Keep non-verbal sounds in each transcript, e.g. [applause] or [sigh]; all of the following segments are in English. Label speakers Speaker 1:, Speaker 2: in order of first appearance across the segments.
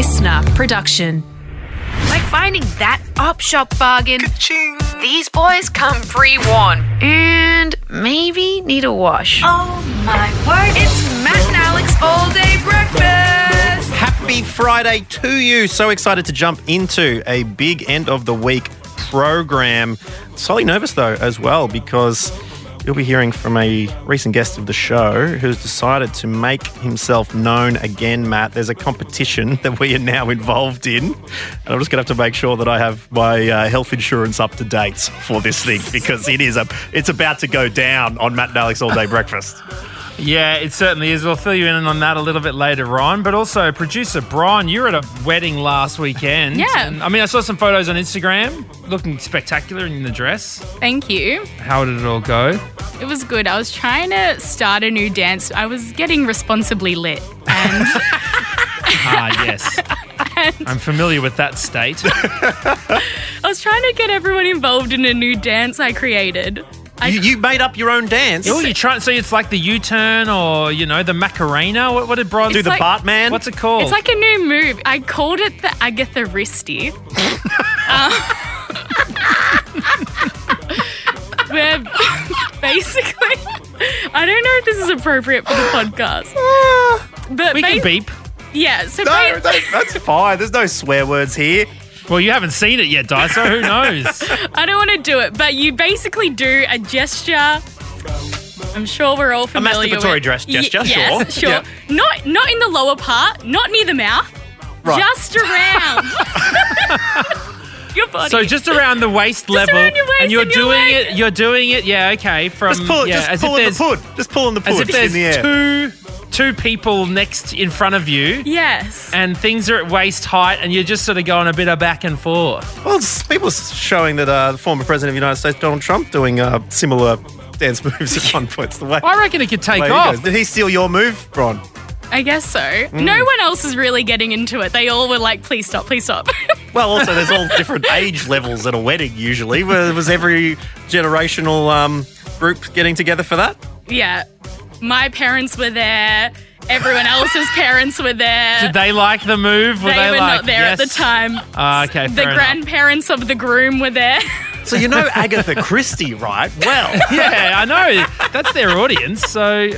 Speaker 1: listener production. Like finding that op shop bargain. These boys come pre-worn and maybe need a wash.
Speaker 2: Oh my word.
Speaker 1: It's Matt and Alex all day breakfast.
Speaker 3: Happy Friday to you. So excited to jump into a big end of the week program. Slightly nervous though as well because you'll be hearing from a recent guest of the show who's decided to make himself known again, Matt. There's a competition [laughs] that we are now involved in. And I'm just going to have to make sure that I have my uh, health insurance up to date for this thing because it is a, it's about to go down on Matt and Alex All Day Breakfast. [laughs]
Speaker 4: Yeah, it certainly is. We'll fill you in on that a little bit later on. But also, producer Bron, you were at a wedding last weekend.
Speaker 5: Yeah.
Speaker 4: And, I mean, I saw some photos on Instagram looking spectacular in the dress.
Speaker 5: Thank you.
Speaker 4: How did it all go?
Speaker 5: It was good. I was trying to start a new dance. I was getting responsibly lit. And [laughs]
Speaker 4: Ah, yes. [laughs] I'm familiar with that state. [laughs]
Speaker 5: I was trying to get everyone involved in a new dance I created. I,
Speaker 3: You, you made up your own dance.
Speaker 4: Oh, you try. So it's like the U-turn, or you know, the Macarena. What, what did Bron
Speaker 3: Do the
Speaker 5: like-
Speaker 3: Bartman.
Speaker 4: What's it called?
Speaker 5: it's like a new move. I called it the Agatha Risty. [laughs] uh, [laughs] where basically, I don't know if this is appropriate for the podcast. But
Speaker 4: we can beep.
Speaker 5: Yeah, so
Speaker 3: No,
Speaker 5: ba-
Speaker 3: that's fine. There's no swear words here.
Speaker 4: Well, you haven't seen it yet, Dyso. Who knows? [laughs]
Speaker 5: I don't want to do it, but you basically do a gesture. I'm sure we're all familiar
Speaker 3: masturbatory
Speaker 5: with.
Speaker 3: dress-
Speaker 5: Y-
Speaker 3: gesture,
Speaker 5: yes,
Speaker 3: sure.
Speaker 5: sure.
Speaker 3: Yeah.
Speaker 5: Not not in the lower part, not near the mouth,
Speaker 3: Right.
Speaker 5: just around [laughs] your body.
Speaker 4: So just around the waist level,
Speaker 5: around your waist
Speaker 4: and you're
Speaker 5: and your
Speaker 4: doing
Speaker 5: leg.
Speaker 4: it. You're doing it. Yeah, okay. From
Speaker 3: Just pull,
Speaker 4: yeah,
Speaker 3: just
Speaker 4: as if
Speaker 3: pulling the
Speaker 4: there's
Speaker 3: pud. Just pulling the
Speaker 4: as
Speaker 3: pud
Speaker 4: if there's
Speaker 3: in the air.
Speaker 4: two two people next in front of you,
Speaker 5: yes.
Speaker 4: and things are at waist height, and you're just sort of going a bit of back and forth.
Speaker 3: Well, it's people showing that uh, the former president of the United States, Donald Trump, doing uh, similar dance [laughs] moves at one point. It's the way.
Speaker 4: I reckon it could take
Speaker 3: way he
Speaker 4: off.
Speaker 3: goes. Did he steal your move, Bron?
Speaker 5: I guess so.
Speaker 3: Mm.
Speaker 5: No one else is really getting into it. They all were like, "Please stop, please stop." [laughs]
Speaker 3: Well, also there's all different age levels at a wedding. Usually, Where- was every generational um, group getting together for that?
Speaker 5: yeah, my parents were there. Everyone else's [laughs] parents were there.
Speaker 4: Did they like the move? Were
Speaker 5: they,
Speaker 4: they,
Speaker 5: were
Speaker 4: like,
Speaker 5: not there at the time.
Speaker 4: Ah, okay,
Speaker 5: the
Speaker 4: fair enough.
Speaker 5: grandparents of the groom were there. [laughs]
Speaker 3: So you know Agatha Christie, right? Well, [laughs]
Speaker 4: yeah, I know. That's their audience. So,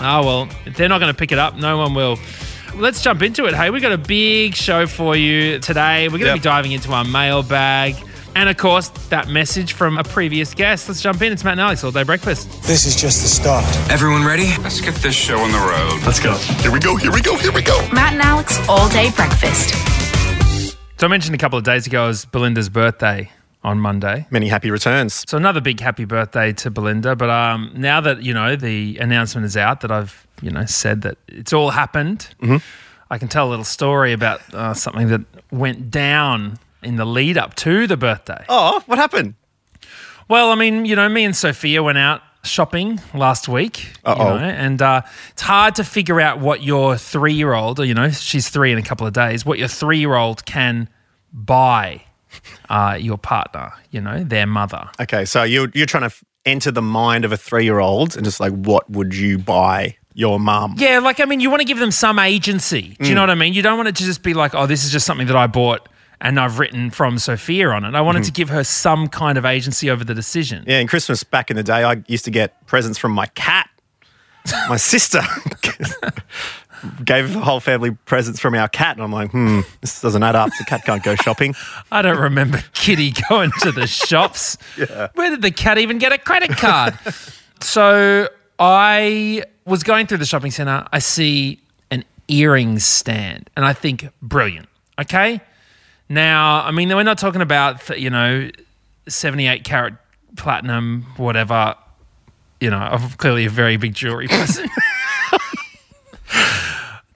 Speaker 4: oh well, if they're not going to pick it up, no one will. Let's jump into it. Hey, we got a big show for you today. We're going to
Speaker 3: Yep.
Speaker 4: be diving into our mailbag. And of course, that message from a previous guest. Let's jump in. It's Matt and Alex, all day breakfast.
Speaker 6: This is just the start.
Speaker 7: Everyone ready? Let's get this show on the road.
Speaker 8: Let's go. Here we go. Here we go. Here we go.
Speaker 1: Matt and Alex all day breakfast.
Speaker 4: So I mentioned a couple of days ago it was Belinda's birthday on Monday.
Speaker 3: many happy returns.
Speaker 4: So another big happy birthday to Belinda. But um, now that you know the announcement is out, that I've you know said that it's all happened, I can tell a little story about uh, something that went down in the lead up to the birthday.
Speaker 3: Oh, what happened?
Speaker 4: Well, I mean, you know, me and Sophia went out shopping last week, you know, and uh, it's hard to figure out what your three-year-old, or you know, she's three in a couple of days, what your three-year-old can buy uh, your partner, you know, their mother.
Speaker 3: Okay, so you're you're trying to f- enter the mind of a three year old and just like, what would you buy your mum?
Speaker 4: Yeah, like I mean, you want to give them some agency. Do you know what I mean? You don't want it to just be like, oh, this is just something that I bought and I've written from Sophia on it. I wanted to give her some kind of agency over the decision.
Speaker 3: Yeah, in Christmas back in the day, I used to get presents from my cat. My sister [laughs] gave the whole family presents from our cat, and I'm like, hmm, this doesn't add up. The cat can't go shopping. [laughs]
Speaker 4: I don't remember Kitty [laughs] going to the shops. [laughs] Where did the cat even get a credit card? so I was going through the shopping center. I see an earrings stand, and I think, brilliant. Okay. Now, I mean, we're not talking about, you know, 78 carat platinum, whatever. You know, I'm clearly a very big jewelry person.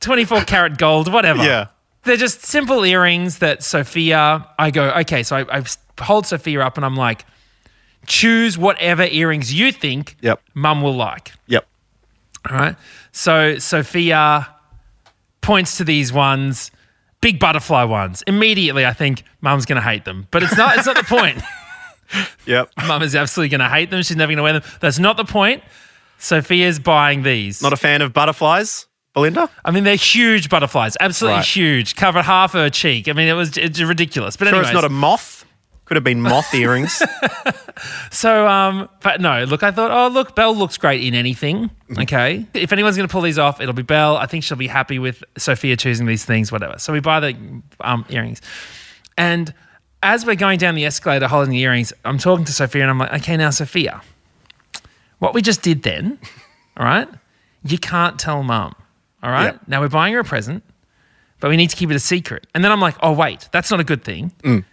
Speaker 4: 24 karat gold, whatever.
Speaker 3: Yeah.
Speaker 4: They're just simple earrings that Sophia, I go, okay, so I, I hold Sophia up and I'm like, choose whatever earrings you think
Speaker 3: Yep.
Speaker 4: mum will like.
Speaker 3: Yep.
Speaker 4: All right. So Sophia points to these ones, big butterfly ones. Immediately, I think mum's going to hate them, but it's not. It's not the [laughs] point.
Speaker 3: Yep.
Speaker 4: Mum is absolutely going to hate them. She's never going to wear them. That's not the point. Sophia's buying these.
Speaker 3: Not a fan of butterflies. Belinda?
Speaker 4: I mean, they're huge butterflies, absolutely
Speaker 3: Right.
Speaker 4: huge, covered half her cheek. I mean, it was it's ridiculous. But
Speaker 3: Sure,
Speaker 4: anyway,
Speaker 3: it's not a moth. Could have been moth [laughs] earrings.
Speaker 4: So, um, but no, look, I thought, oh, look, Belle looks great in anything. Okay. If anyone's going to pull these off, it'll be Belle. I think she'll be happy with Sophia choosing these things, whatever. So we buy the um, earrings. And as we're going down the escalator holding the earrings, I'm talking to Sophia and I'm like, okay, now, Sophia, what we just did then, [laughs] all right, you can't tell mum. All right.
Speaker 3: Yep.
Speaker 4: Now we're buying her a present, but we need to keep it a secret. And then I'm like, oh, wait, that's not a good thing mm.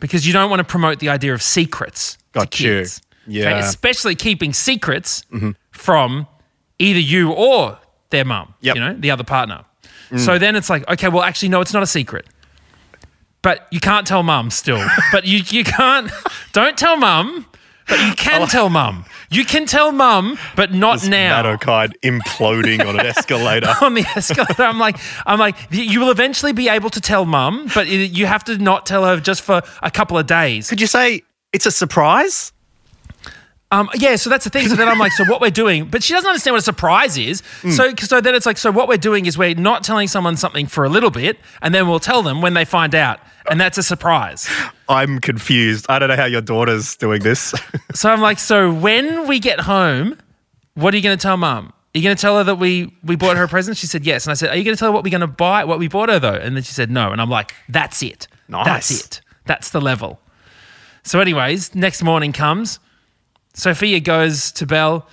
Speaker 4: because you don't want to promote the idea of secrets
Speaker 3: Got
Speaker 4: to
Speaker 3: you.
Speaker 4: kids.
Speaker 3: Yeah.
Speaker 4: especially keeping secrets mm-hmm. from either you or their mum,
Speaker 3: Yep.
Speaker 4: you know, the other partner. Mm. So then it's like, okay, well, actually, no, it's not a secret. But you can't tell mum still. [laughs] but you, you can't, don't tell mum, but you can oh. tell mum. You can tell mum, but not now
Speaker 3: Matt Okine imploding on an [laughs] escalator.
Speaker 4: on the escalator. I'm like, I'm like, you will eventually be able to tell mum, but you have to not tell her just for a couple of days.
Speaker 3: Could you say it's a surprise?
Speaker 4: Um, yeah, so that's the thing. So then I'm like, so what we're doing, but she doesn't understand what a surprise is. So, so then it's like, so what we're doing is we're not telling someone something for a little bit, and then we'll tell them when they find out, and that's a surprise. [laughs]
Speaker 3: I'm confused. I don't know how your daughter's doing this. [laughs]
Speaker 4: So I'm like, so when we get home, what are you going to tell mum? Are you going to tell her that we we bought her a present? She said yes, and I said, are you going to tell her what we're going to buy, what we bought her though? And then she said no, and I'm like, that's it.
Speaker 3: Nice.
Speaker 4: That's it. That's the level. So, anyways, next morning comes. Sophia goes to Belle.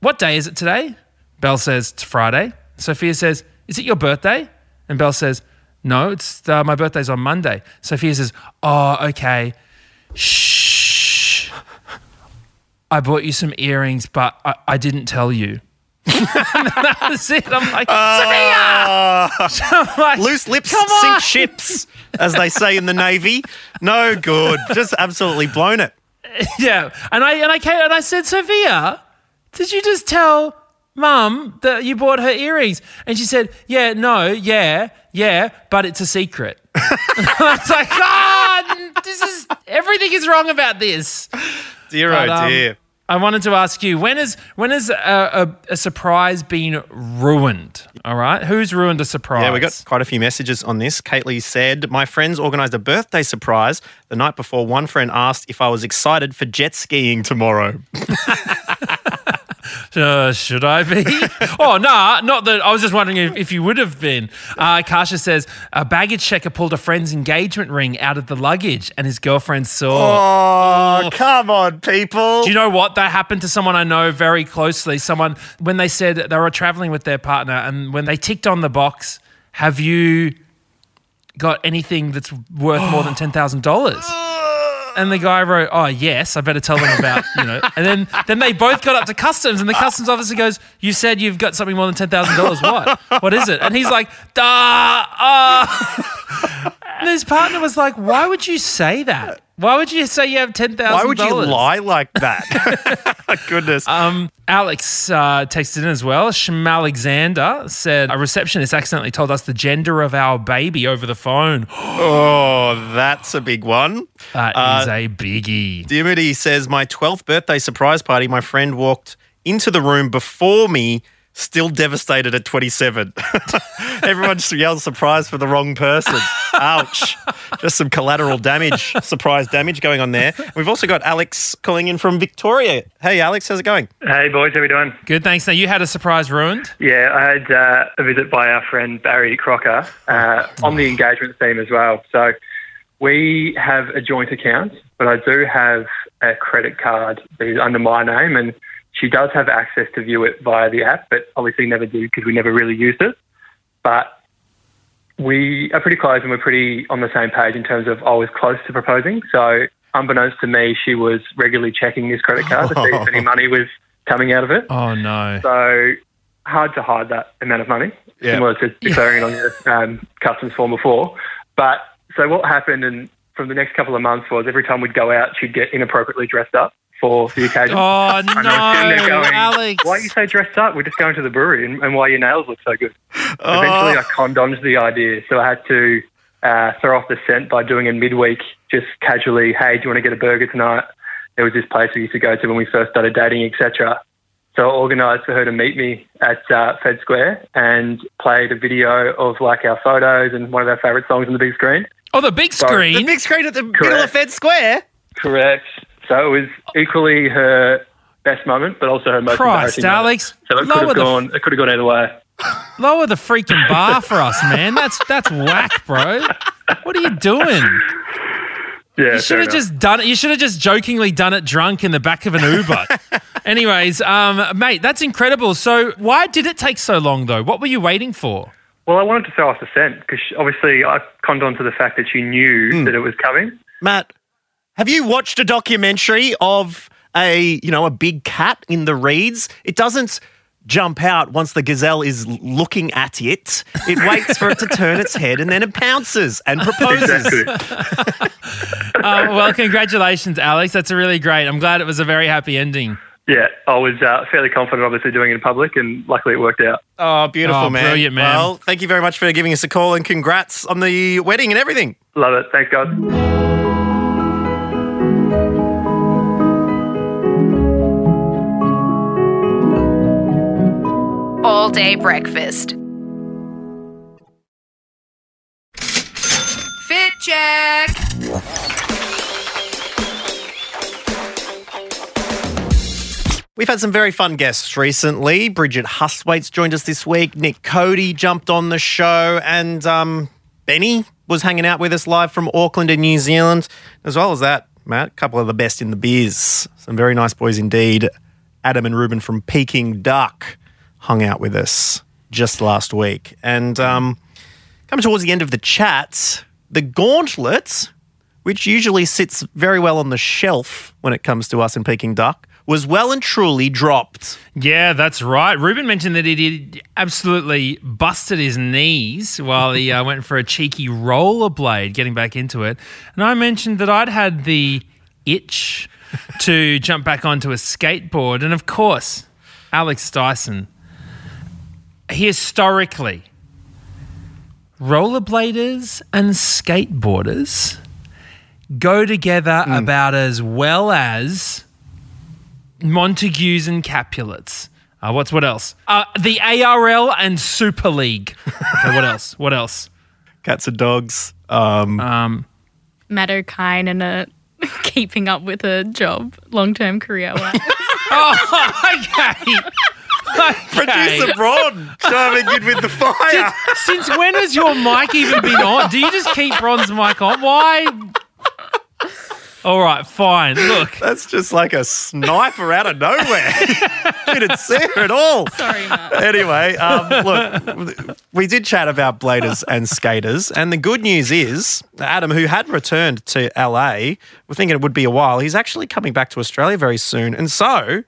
Speaker 4: What day is it today? Belle says it's Friday. Sophia says, "Is it your birthday?" And Belle says, "No, it's uh, my birthday's on Monday." Sophia says, "Oh, okay. Shh. I bought you some earrings, but I, I didn't tell you." [laughs] That's it. I'm like, Sophia. [laughs] I'm like,
Speaker 3: Loose lips sink ships, as they say in the Navy. No good. Just absolutely blown it. [laughs]
Speaker 4: Yeah, and I and I came and I said, Sophia, did you just tell mum that you bought her earrings? And she said, Yeah, no, yeah, yeah, but it's a secret. [laughs] I was like, God, this is everything is wrong about this.
Speaker 3: Dear
Speaker 4: But,
Speaker 3: oh
Speaker 4: um,
Speaker 3: dear.
Speaker 4: I wanted to ask you when is when is a, a, a surprise been ruined? All right, who's ruined a surprise?
Speaker 3: Yeah, we got quite a few messages on this. Kaylee said, My friends organised a birthday surprise. The night before, one friend asked if I was excited for jet skiing tomorrow. [laughs]
Speaker 4: Uh, should I be? [laughs] oh, nah, not that. I was just wondering if, if you would have been. Uh, Kasha says a baggage checker pulled a friend's engagement ring out of the luggage and his girlfriend saw.
Speaker 3: Oh, come on, people.
Speaker 4: Do you know what? That happened to someone I know very closely. Someone, when they said they were traveling with their partner and when they ticked on the box, have you got anything that's worth more than [gasps] $10,000? And the guy wrote, "Oh yes, I better tell them about you know." And then then they both got up to customs, and the customs officer goes, "You said you've got something more than ten thousand dollars. What? What is it?" And he's like, "Da ah." And his partner was like, "Why would you say that? Why would you say you have ten thousand?
Speaker 3: Why would you lie like that? [laughs] Goodness.
Speaker 4: Um, Alex uh, texted in as well. Shem Alexander said a receptionist accidentally told us the gender of our baby over the phone. [gasps]
Speaker 3: oh, that's a big one.
Speaker 4: That
Speaker 3: Uh,
Speaker 4: is a biggie.
Speaker 3: Dimity says, My 12th birthday surprise party, my friend walked into the room before me, still devastated at 27. [laughs] Everyone just yelled surprise for the wrong person. [laughs] Ouch. Just some collateral damage, surprise damage going on there. We've also got Alex calling in from Victoria. Hey, Alex, how's it going?
Speaker 2: Hey boys, how we doing?
Speaker 4: Good, thanks. Now you had a surprise ruined.
Speaker 2: Yeah, I had uh, a visit by our friend Barry Crocker uh, on the engagement theme as well. So we have a joint account, but I do have a credit card that is under my name, and she does have access to view it via the app, but obviously never do because we never really used it. But we are pretty close and we're pretty on the same page in terms of I was close to proposing. So unbeknownst to me, she was regularly checking this credit card to see if any [laughs] money was coming out of it.
Speaker 4: Oh no.
Speaker 2: So hard to hide that amount of money,
Speaker 3: Yeah.
Speaker 2: similar to declaring it on your um, customs form before. But so what happened, and from the next couple of months was every time we'd go out, she'd get inappropriately dressed up for the occasion.
Speaker 4: Oh [laughs] no,
Speaker 2: And I was sitting there going,
Speaker 4: Alex.
Speaker 2: Why are you so dressed up? We're just going to the brewery, and, and why your nails look so good.
Speaker 3: Oh.
Speaker 2: Eventually, I conned onto the idea, so I had to uh, throw off the scent by doing a midweek, just casually. Hey, do you want to get a burger tonight? There was this place we used to go to when we first started dating, etc. So I organised for her to meet me at uh, Fed Square and played a video of like our photos and one of our favourite songs on the big screen.
Speaker 4: Oh, the big
Speaker 2: Sorry.
Speaker 3: The big screen at the middle of Fed Square.
Speaker 2: Correct. So it was equally her best moment, but also her most
Speaker 4: Christ,
Speaker 2: embarrassing moment.
Speaker 4: Alex.
Speaker 2: So it could have
Speaker 4: the-
Speaker 2: gone. It could have gone either way.
Speaker 4: Lower the freaking bar for us, [laughs] man. That's that's whack, bro. What are you doing?
Speaker 2: Yeah,
Speaker 4: You should have just done it. You should have just jokingly done it drunk in the back of an Uber. [laughs] Anyways, um, mate, that's incredible. So, why did it take so long, though? What were you waiting for?
Speaker 2: Well, I wanted to throw off the scent because obviously I conned on to the fact that she knew
Speaker 3: Hmm.
Speaker 2: that it was coming.
Speaker 3: Matt, have you watched a documentary of a, you know, a big cat in the reeds? It doesn't jump out once the gazelle is looking at it. It [laughs] waits for it to turn its head and then it pounces and proposes.
Speaker 2: Exactly. [laughs]
Speaker 4: Uh, well, congratulations, Alex. That's a really great. I'm glad it was a very happy ending.
Speaker 2: yeah, I was uh, fairly confident, obviously, doing it in public, and luckily it worked out.
Speaker 3: Oh, beautiful,
Speaker 4: Oh,
Speaker 3: man.
Speaker 4: brilliant, man.
Speaker 3: Well, thank you very much for giving us a call and congrats on the wedding and everything.
Speaker 2: Love it. Thanks, guys.
Speaker 1: All day breakfast. Fit check.
Speaker 3: We've had some very fun guests recently. Bridget Hustwaite's joined us this week. Nick Cody jumped on the show, and um, Benny was hanging out with us live from Auckland in New Zealand. As well as that, Matt, a couple of the best in the biz. Some very nice boys indeed. Adam and Ruben from Peking Duk hung out with us just last week. And um, coming towards the end of the chat, the gauntlet, which usually sits very well on the shelf when it comes to us in Peking Duk, was well and truly dropped.
Speaker 4: Yeah, that's right. Reuben mentioned that he absolutely busted his knees while he uh, went for a cheeky rollerblade, getting back into it. And I mentioned that I'd had the itch to jump back onto a skateboard. And of course, Alex Dyson, historically, rollerbladers and skateboarders go together about as well as Montagues and Capulets. Uh, what's what else? Uh, the ARL and Super League. Okay, what else? What else?
Speaker 3: Cats and dogs. Um,
Speaker 4: Um,
Speaker 5: Matt Okine and a [laughs] keeping up with a job, long term career wise. [laughs]
Speaker 4: oh, okay. [laughs]
Speaker 3: Producer Bron driving in with the fire.
Speaker 4: Since when has your mic even been on? Do you just keep Bron's mic on? Why? All right, fine. Look,
Speaker 3: That's just like a sniper out of nowhere. [laughs] Didn't see her at all.
Speaker 5: Sorry, Matt.
Speaker 3: Anyway, um, look, we did chat about bladers and skaters, and the good news is Adam, who had returned to LA, we're thinking it would be a while. He's actually coming back to Australia very soon, and so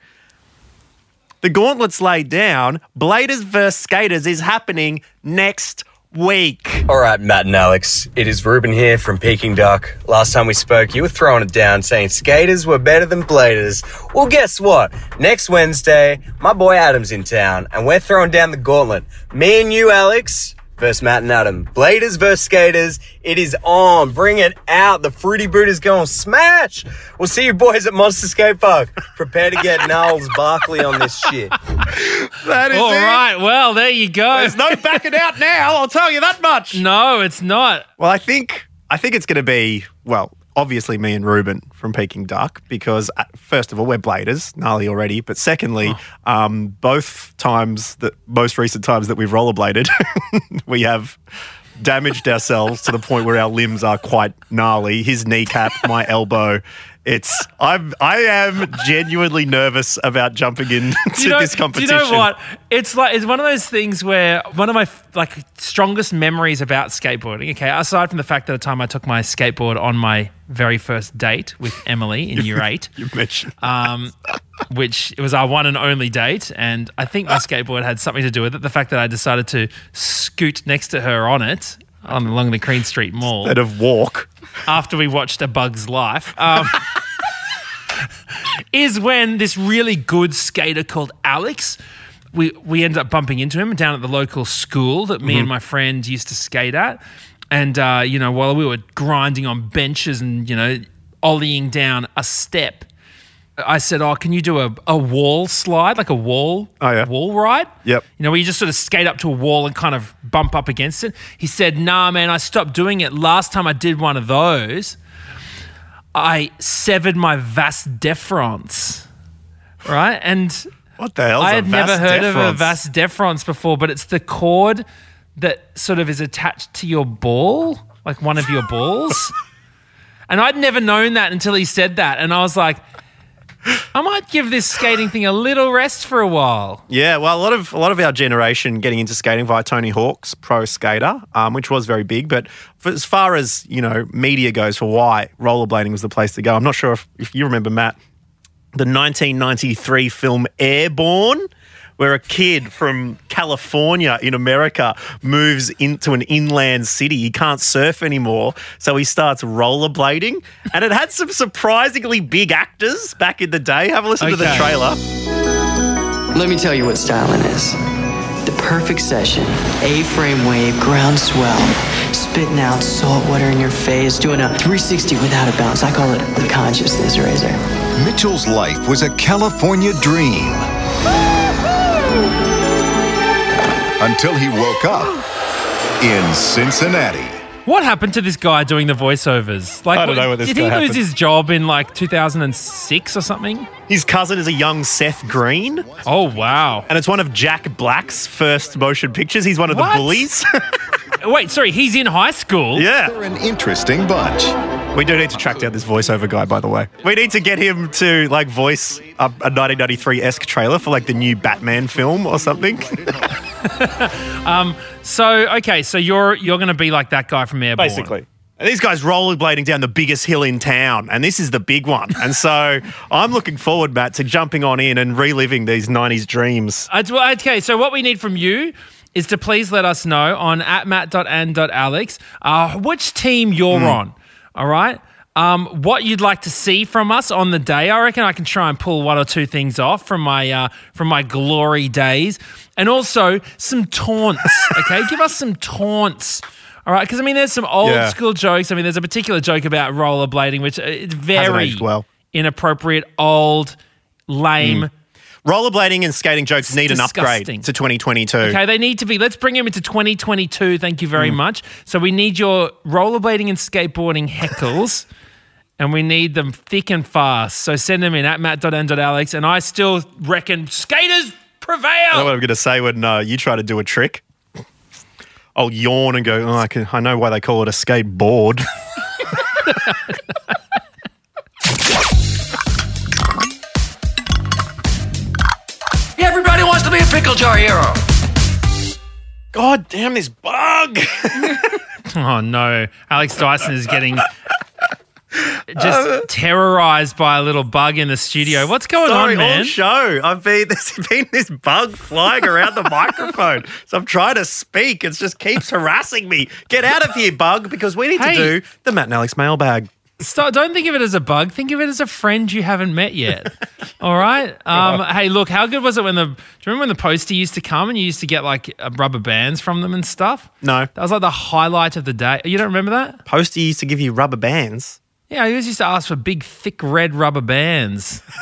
Speaker 3: the gauntlet's laid down. Bladers versus skaters is happening next week.
Speaker 6: All right, Matt and Alex, it is Reuben here from Peking Duk. Last time we spoke, you were throwing it down saying skaters were better than bladers. Well, guess what? Next Wednesday, my boy Adam's in town, and we're throwing down the gauntlet. Me and you, Alex, versus Matt and Adam. Bladers versus skaters. It is on. Bring it out. The Fruity Boot is going smash. We'll see you boys at Monster Skate Park. Prepare to get Gnarls Barkley on this shit.
Speaker 3: That is
Speaker 4: all
Speaker 3: it.
Speaker 4: right. Well, there you go.
Speaker 3: There's no backing out now. I'll tell you that much.
Speaker 4: No, it's not.
Speaker 3: Well, I think I think it's going to be well, obviously me and Reuben from Peking Duk because uh, first of all we're bladers, gnarly already, but secondly, um, both times that most recent times that we've rollerbladed, [laughs] we have damaged ourselves to the point where our limbs are quite gnarly. His kneecap, my elbow. It's I'm I am genuinely nervous about jumping into [laughs]
Speaker 4: you know,
Speaker 3: this competition.
Speaker 4: Do you know what? It's like it's one of those things where one of my like strongest memories about skateboarding. Okay, aside from the fact that the time I took my skateboard on my very first date with Emily in [laughs] year eight, [laughs]
Speaker 3: You mentioned
Speaker 4: um, which it was our one and only date, and I think my skateboard had something to do with it. The fact that I decided to scoot next to her on it. On along the Queen Street Mall
Speaker 3: that of walk.
Speaker 4: after we watched A Bug's Life, um, [laughs] is when this really good skater called Alex, we, we ended up bumping into him down at the local school that me and my friend used to skate at. And, uh, you know, while we were grinding on benches and, you know, ollieing down a step, I said, "Oh, can you do a, a wall slide, like a wall
Speaker 3: Oh, yeah.
Speaker 4: wall ride?"
Speaker 3: Yep.
Speaker 4: You know, where you just sort of skate up to a wall and kind of bump up against it. He said, "Nah, man, I stopped doing it. Last time I did one of those, I severed my vas deferens." Right, and
Speaker 3: What the hell?
Speaker 4: I had never heard of a vas deferens before, but it's the cord that sort of is attached to your ball, like one of your balls. [laughs] and I'd never known that until he said that, and I was like, I might give this skating thing a little rest for a while.
Speaker 3: Yeah, well, a lot of a lot of our generation getting into skating via Tony Hawk's Pro Skater, um, which was very big. But for, as far as you know, media goes for why rollerblading was the place to go. I'm not sure if, if you remember Matt, the 1993 film Airborne. Where a kid from California in America moves into an inland city. He can't surf anymore. So he starts rollerblading. And it had some surprisingly big actors back in the day. Have a listen to the trailer.
Speaker 9: Let me tell you what styling is. The perfect session. A-frame wave, ground swell. Spitting out salt water in your face, doing a 360 without a bounce. I call it the consciousness razor.
Speaker 10: Mitchell's life was a California dream. Until he woke up in Cincinnati.
Speaker 4: What happened to this guy doing the voiceovers? Like,
Speaker 3: I don't know what this
Speaker 4: did he lose
Speaker 3: happened.
Speaker 4: his job in like 2006 or something?
Speaker 3: His cousin is a young Seth Green.
Speaker 4: Oh wow!
Speaker 3: And it's one of Jack Black's first motion pictures. He's one of
Speaker 4: What?
Speaker 3: the bullies. [laughs]
Speaker 4: Wait, sorry, he's in high school.
Speaker 3: yeah.
Speaker 10: They're an interesting bunch.
Speaker 3: We do need to track down this voiceover guy, by the way. We need to get him to like voice a, a 1993 esque trailer for like the new Batman film or something. [laughs]
Speaker 4: So okay, so you're you're gonna be like that guy from Airborne.
Speaker 3: Basically. And these guys rollerblading down the biggest hill in town, and this is the big one. And so [laughs] I'm looking forward, Matt, to jumping on in and reliving these 90s dreams.
Speaker 4: Uh, well, Okay, so what we need from you is to please let us know on at matt.and.alex uh, which team you're on. All right. Um, what you'd like to see from us on the day. I reckon I can try and pull one or two things off from my uh, from my glory days, and also some taunts. [laughs] Okay, give us some taunts. All right, because I mean, there's some old
Speaker 3: Yeah.
Speaker 4: school jokes. I mean, there's a particular joke about rollerblading, which uh, it's very
Speaker 3: well.
Speaker 4: inappropriate, old, lame.
Speaker 3: Rollerblading and skating jokes need an upgrade to 2022.
Speaker 4: Okay, they need to be. Let's bring them into 2022. Thank you very much. So we need your rollerblading and skateboarding heckles, [laughs] and we need them thick and fast. So send them in at matt.n.alex, and I still reckon skaters prevail.
Speaker 3: I know what. I'm going to say when uh, you try to do a trick. I'll yawn and go, oh, I, can, I know why they call it a skateboard. [laughs] [laughs]
Speaker 11: pickle jar hero.
Speaker 3: God damn this bug. [laughs]
Speaker 4: Oh no, Alex Dyson is getting. Just uh, terrorized by a little bug in the studio. What's going
Speaker 3: Sorry,
Speaker 4: on, man?
Speaker 3: all show. I've been [laughs] there's been this bug flying around the microphone. So I'm trying to speak. It just keeps harassing me. Get out of here, bug, because we need
Speaker 4: Hey.
Speaker 3: to do the Matt and Alex mailbag.
Speaker 4: Stop, don't think of it as a bug. Think of it as a friend you haven't met yet. [laughs] All right. Um, hey, look, how good was it when the? Do you remember when the postie used to come and you used to get like uh, rubber bands from them and stuff?
Speaker 3: No.
Speaker 4: That was like the highlight of the day. You don't remember that?
Speaker 3: Posty used to give you rubber bands.
Speaker 4: Yeah, I always used to ask for big, thick red rubber bands. [laughs]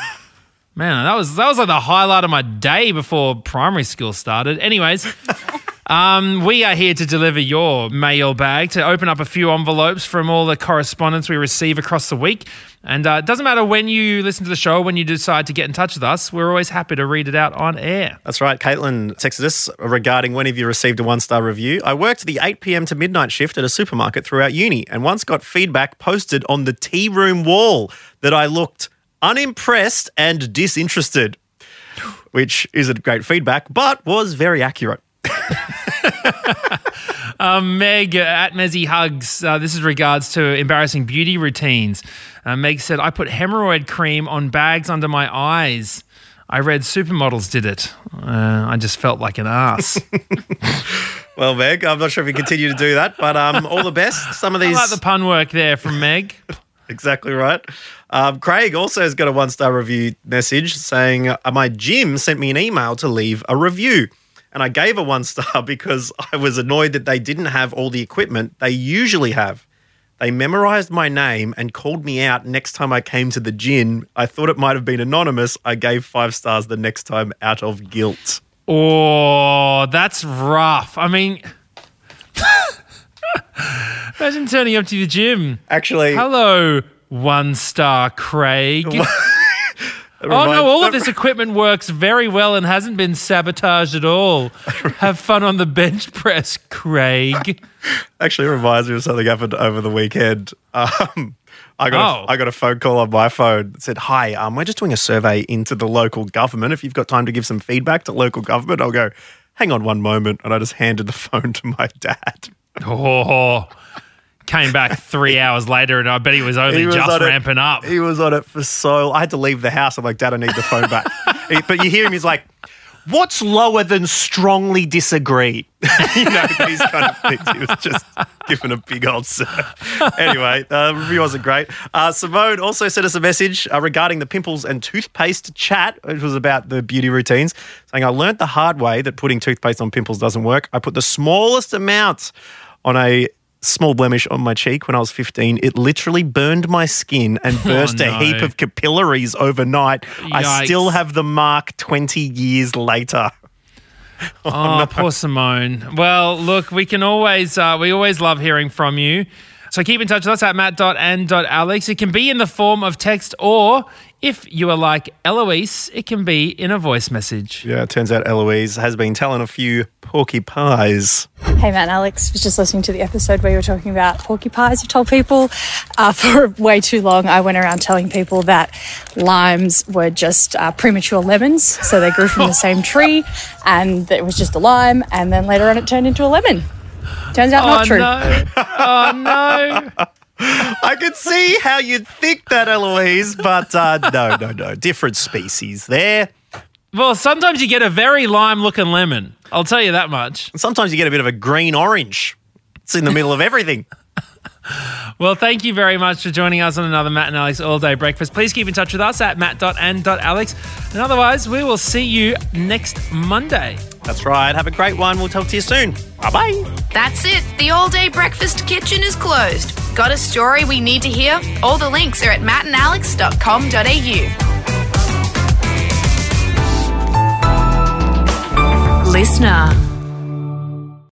Speaker 4: Man, that was that was like the highlight of my day before primary school started. Anyways, um, we are here to deliver your mail bag to open up a few envelopes from all the correspondence we receive across the week. And uh, it doesn't matter when you listen to the show, when you decide to get in touch with us, we're always happy to read it out on air.
Speaker 3: That's right. Caitlin texted us regarding when have you received a one star review. I worked the 8 p.m. to midnight shift at a supermarket throughout uni and once got feedback posted on the tea room wall that I looked unimpressed and disinterested, which isn't great feedback, but was very accurate.
Speaker 4: Um, Meg uh, at Mezzy Hugs. Uh, this is regards to embarrassing beauty routines. Uh, Meg said, I put hemorrhoid cream on bags under my eyes. I read supermodels did it. Uh, I just felt like an ass. [laughs]
Speaker 3: Well, Meg, I'm not sure if you continue to do that, but um, all the best. Some of
Speaker 4: I
Speaker 3: these.
Speaker 4: like the pun work there from Meg. [laughs]
Speaker 3: Exactly right. Um, Craig also has got a one star review message saying, uh, My gym sent me an email to leave a review. And I gave a one star [laughs] because I was annoyed that they didn't have all the equipment they usually have. They memorized my name and called me out next time I came to the gin. I thought it might have been anonymous. I gave five stars the next time out of guilt.
Speaker 4: Oh, that's rough. I mean, [laughs] imagine turning up to the gym.
Speaker 3: Actually,
Speaker 4: Hello, one star Craig. [laughs] Oh no, all of this equipment works very well and hasn't been sabotaged at all. [laughs] Have fun on the bench press, Craig. [laughs]
Speaker 3: Actually, it reminds me of something happened over the weekend. Um, I got
Speaker 4: Oh.
Speaker 3: a, I got a phone call on my phone that said, "Hi, um, we're just doing a survey into the local government. If you've got time to give some feedback to local government, I'll go. Hang on one moment, and I just handed the [laughs] phone to my dad.
Speaker 4: Oh, came back three [laughs] hours later, and I bet he was only
Speaker 3: He was
Speaker 4: just
Speaker 3: on it-
Speaker 4: ramping up.
Speaker 3: He was on it for so. I had to leave the house. I'm like, Dad, I need the phone back. [laughs] But you hear him. He's like, "What's lower than strongly disagree?" [laughs] you know these kind of things. He was just giving a big old serve. Anyway, the review wasn't great. Uh, Simone also sent us a message uh, regarding the pimples and toothpaste chat. It was about the beauty routines, saying, "I learned the hard way that putting toothpaste on pimples doesn't work. I put the smallest amount on a." Small blemish on my cheek when I was 15. It literally burned my skin and [laughs] burst a
Speaker 4: no.
Speaker 3: heap of capillaries overnight. I still have the mark 20 years later. [laughs]
Speaker 4: Oh, poor Simone. Well, look, we can always uh, we always love hearing from you. So keep in touch with us at matt.and.alex. It can be in the form of text, or if you are like Eloise, it can be in a voice message.
Speaker 3: Yeah, it turns out Eloise has been telling a few porky pies.
Speaker 12: Hey, Matt and Alex. Was just listening to the episode where you were talking about porcupines. You told people uh, [laughs] for way too long. I went around telling people that limes were just uh, premature lemons, so they grew from the [laughs] same tree, and it was just a lime. And then later on, it turned into a lemon. Turns out not
Speaker 4: oh,
Speaker 12: true.
Speaker 4: no. Oh, no.
Speaker 3: I could see how you'd think that, Eloise, but uh, no, no, no. Different species there.
Speaker 4: Well, sometimes you get a very lime looking lemon. I'll tell you that much.
Speaker 3: Sometimes you get a bit of a green orange. It's in the middle of everything.
Speaker 4: Well, thank you very much for joining us on another Matt and Alex All Day Breakfast. Please keep in touch with us at matt.and.alex. And otherwise, we will see you next Monday.
Speaker 3: That's right. Have a great one. We'll talk to you soon. Bye bye.
Speaker 1: That's it. The all day breakfast kitchen is closed. Got a story we need to hear? All the links are at mattandalex.com.au. Listener.